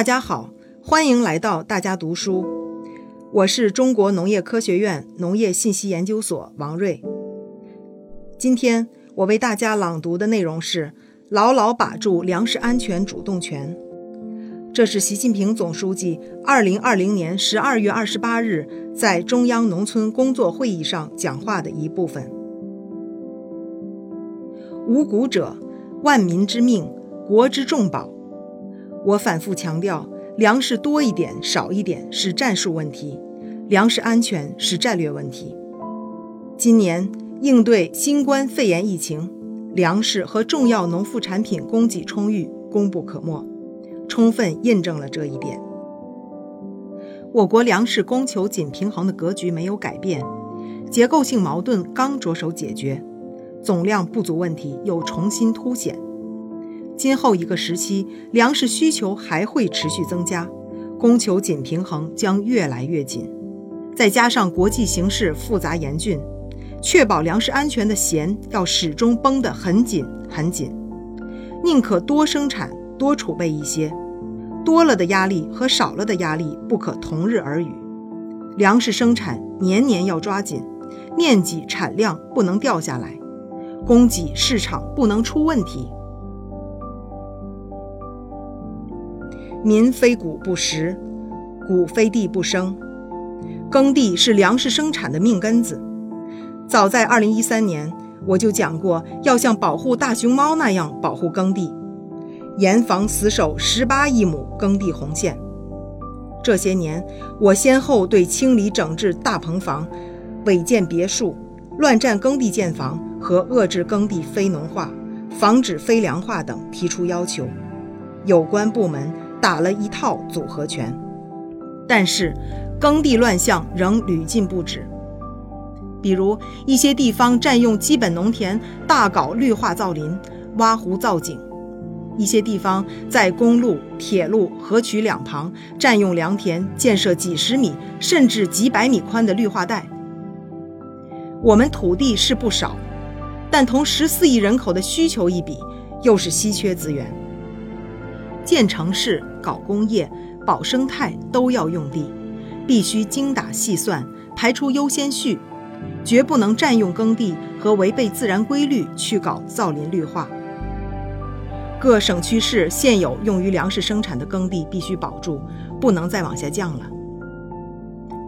大家好，欢迎来到大家读书。我是中国农业科学院农业信息研究所王瑞。今天我为大家朗读的内容是“牢牢把住粮食安全主动权”。这是习近平总书记二零二零年十二月二十八日在中央农村工作会议上讲话的一部分。无谷者，万民之命，国之重宝。我反复强调，粮食多一点、少一点是战术问题，粮食安全是战略问题。今年应对新冠肺炎疫情，粮食和重要农副产品供给充裕、功不可没，充分印证了这一点。我国粮食供求紧平衡的格局没有改变，结构性矛盾刚着手解决，总量不足问题又重新凸显。今后一个时期，粮食需求还会持续增加，供求紧平衡将越来越紧。再加上国际形势复杂严峻，确保粮食安全的弦要始终绷得很紧很紧。宁可多生产多储备一些，多了的压力和少了的压力不可同日而语。粮食生产年年要抓紧，面积产量不能掉下来，供给市场不能出问题。民非谷不食，谷非地不生。耕地是粮食生产的命根子。早在2013年，我就讲过，要像保护大熊猫那样保护耕地，严防死守18亿亩耕地红线。这些年，我先后对清理整治大棚房、违建别墅、乱占耕地建房和遏制耕地非农化、防止非粮化等提出要求，有关部门。打了一套组合拳，但是耕地乱象仍屡禁不止。比如一些地方占用基本农田，大搞绿化造林、挖湖造景；一些地方在公路、铁路、河渠两旁占用良田，建设几十米甚至几百米宽的绿化带。我们土地是不少，但同十四亿人口的需求一比，又是稀缺资源。建城市、搞工业、保生态都要用地，必须精打细算，排出优先序，绝不能占用耕地和违背自然规律去搞造林绿化。各省区市现有用于粮食生产的耕地必须保住，不能再往下降了。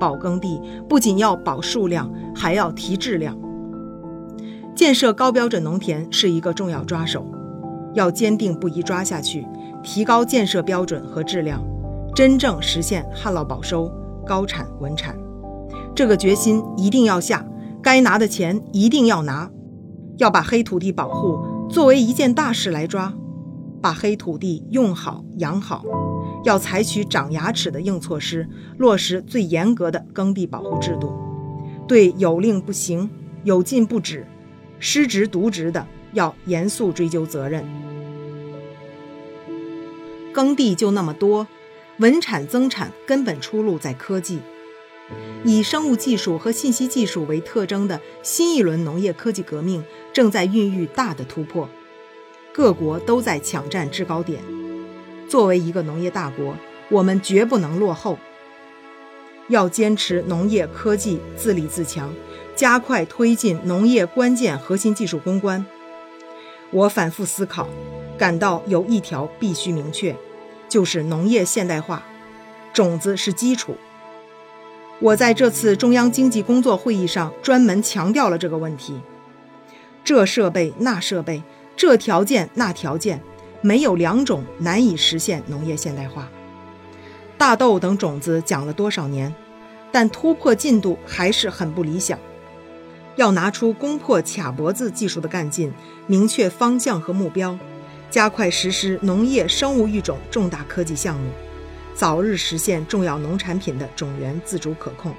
保耕地不仅要保数量，还要提质量。建设高标准农田是一个重要抓手，要坚定不移抓下去。提高建设标准和质量，真正实现旱涝保收、高产稳产，这个决心一定要下。该拿的钱一定要拿，要把黑土地保护作为一件大事来抓，把黑土地用好养好。要采取长牙齿的硬措施，落实最严格的耕地保护制度。对有令不行、有禁不止、失职渎职的，要严肃追究责任。耕地就那么多，稳产增产根本出路在科技。以生物技术和信息技术为特征的新一轮农业科技革命正在孕育大的突破，各国都在抢占制高点。作为一个农业大国，我们绝不能落后，要坚持农业科技自立自强，加快推进农业关键核心技术攻关。我反复思考。感到有一条必须明确，就是农业现代化，种子是基础。我在这次中央经济工作会议上专门强调了这个问题。这设备那设备，这条件那条件，没有两种难以实现农业现代化。大豆等种子讲了多少年，但突破进度还是很不理想。要拿出攻破卡脖子技术的干劲，明确方向和目标。加快实施农业生物育种重大科技项目，早日实现重要农产品的种源自主可控。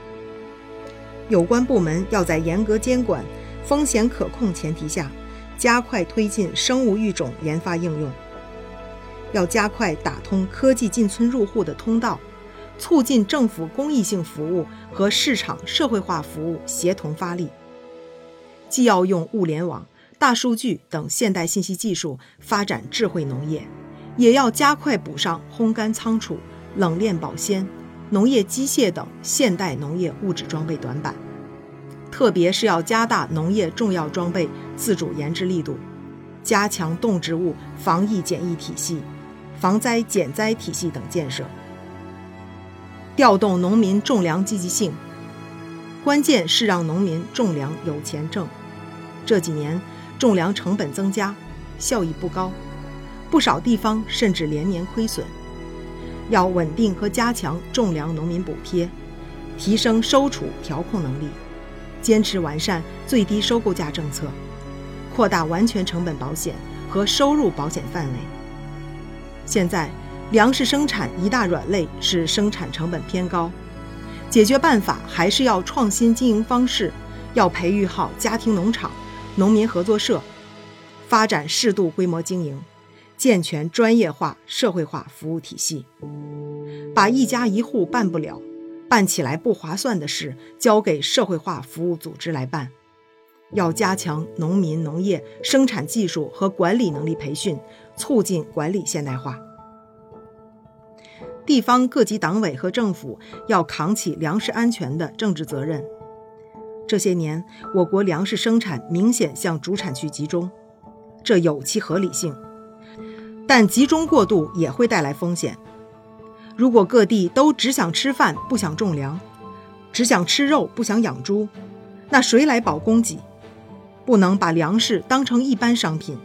有关部门要在严格监管、风险可控前提下，加快推进生物育种研发应用。要加快打通科技进村入户的通道，促进政府公益性服务和市场社会化服务协同发力。既要用物联网。大数据等现代信息技术发展智慧农业，也要加快补上烘干仓储、冷链保鲜、农业机械等现代农业物质装备短板，特别是要加大农业重要装备自主研制力度，加强动植物防疫检疫体系、防灾减灾体系等建设，调动农民种粮积极性。关键是让农民种粮有钱挣。这几年种粮成本增加，效益不高，不少地方甚至连年亏损。要稳定和加强种粮农民补贴，提升收储调控能力，坚持完善最低收购价政策，扩大完全成本保险和收入保险范围。现在，粮食生产一大软肋是生产成本偏高。解决办法还是要创新经营方式，要培育好家庭农场、农民合作社，发展适度规模经营，健全专业化、社会化服务体系，把一家一户办不了、办起来不划算的事交给社会化服务组织来办。要加强农民农业生产技术和管理能力培训，促进管理现代化。地方各级党委和政府要扛起粮食安全的政治责任。这些年，我国粮食生产明显向主产区集中，这有其合理性，但集中过度也会带来风险。如果各地都只想吃饭不想种粮，只想吃肉不想养猪，那谁来保供给？不能把粮食当成一般商品，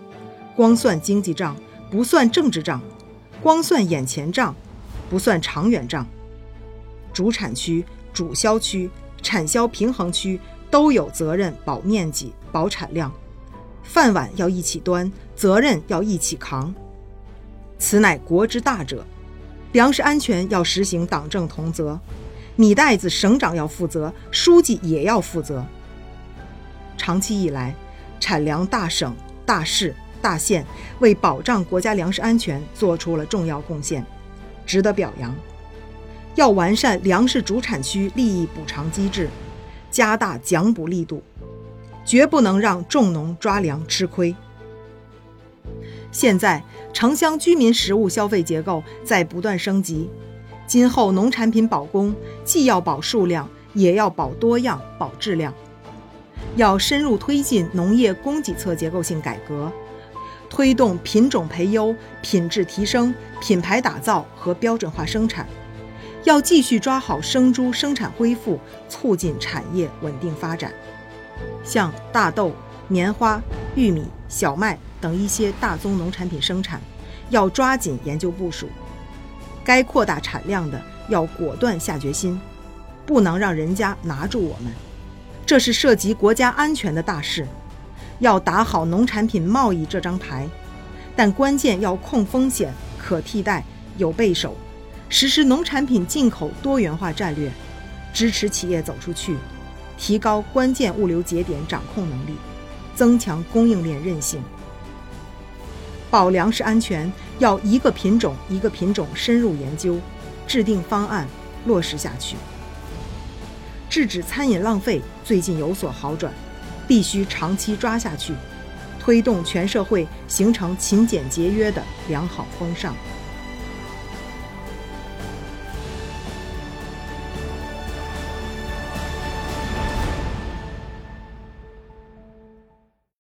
光算经济账不算政治账，光算眼前账。不算长远账，主产区、主销区、产销平衡区都有责任保面积、保产量，饭碗要一起端，责任要一起扛。此乃国之大者，粮食安全要实行党政同责，米袋子省长要负责，书记也要负责。长期以来，产粮大省、大市、大县为保障国家粮食安全做出了重要贡献。值得表扬，要完善粮食主产区利益补偿机制，加大奖补力度，绝不能让种农抓粮吃亏。现在城乡居民食物消费结构在不断升级，今后农产品保供既要保数量，也要保多样、保质量，要深入推进农业供给侧结构性改革。推动品种培优、品质提升、品牌打造和标准化生产，要继续抓好生猪生产恢复，促进产业稳定发展。像大豆、棉花、玉米、小麦等一些大宗农产品生产，要抓紧研究部署。该扩大产量的，要果断下决心，不能让人家拿住我们。这是涉及国家安全的大事。要打好农产品贸易这张牌，但关键要控风险、可替代、有备手，实施农产品进口多元化战略，支持企业走出去，提高关键物流节点掌控能力，增强供应链韧性。保粮食安全要一个品种一个品种深入研究，制定方案落实下去。制止餐饮浪费最近有所好转。必须长期抓下去，推动全社会形成勤俭节约的良好风尚。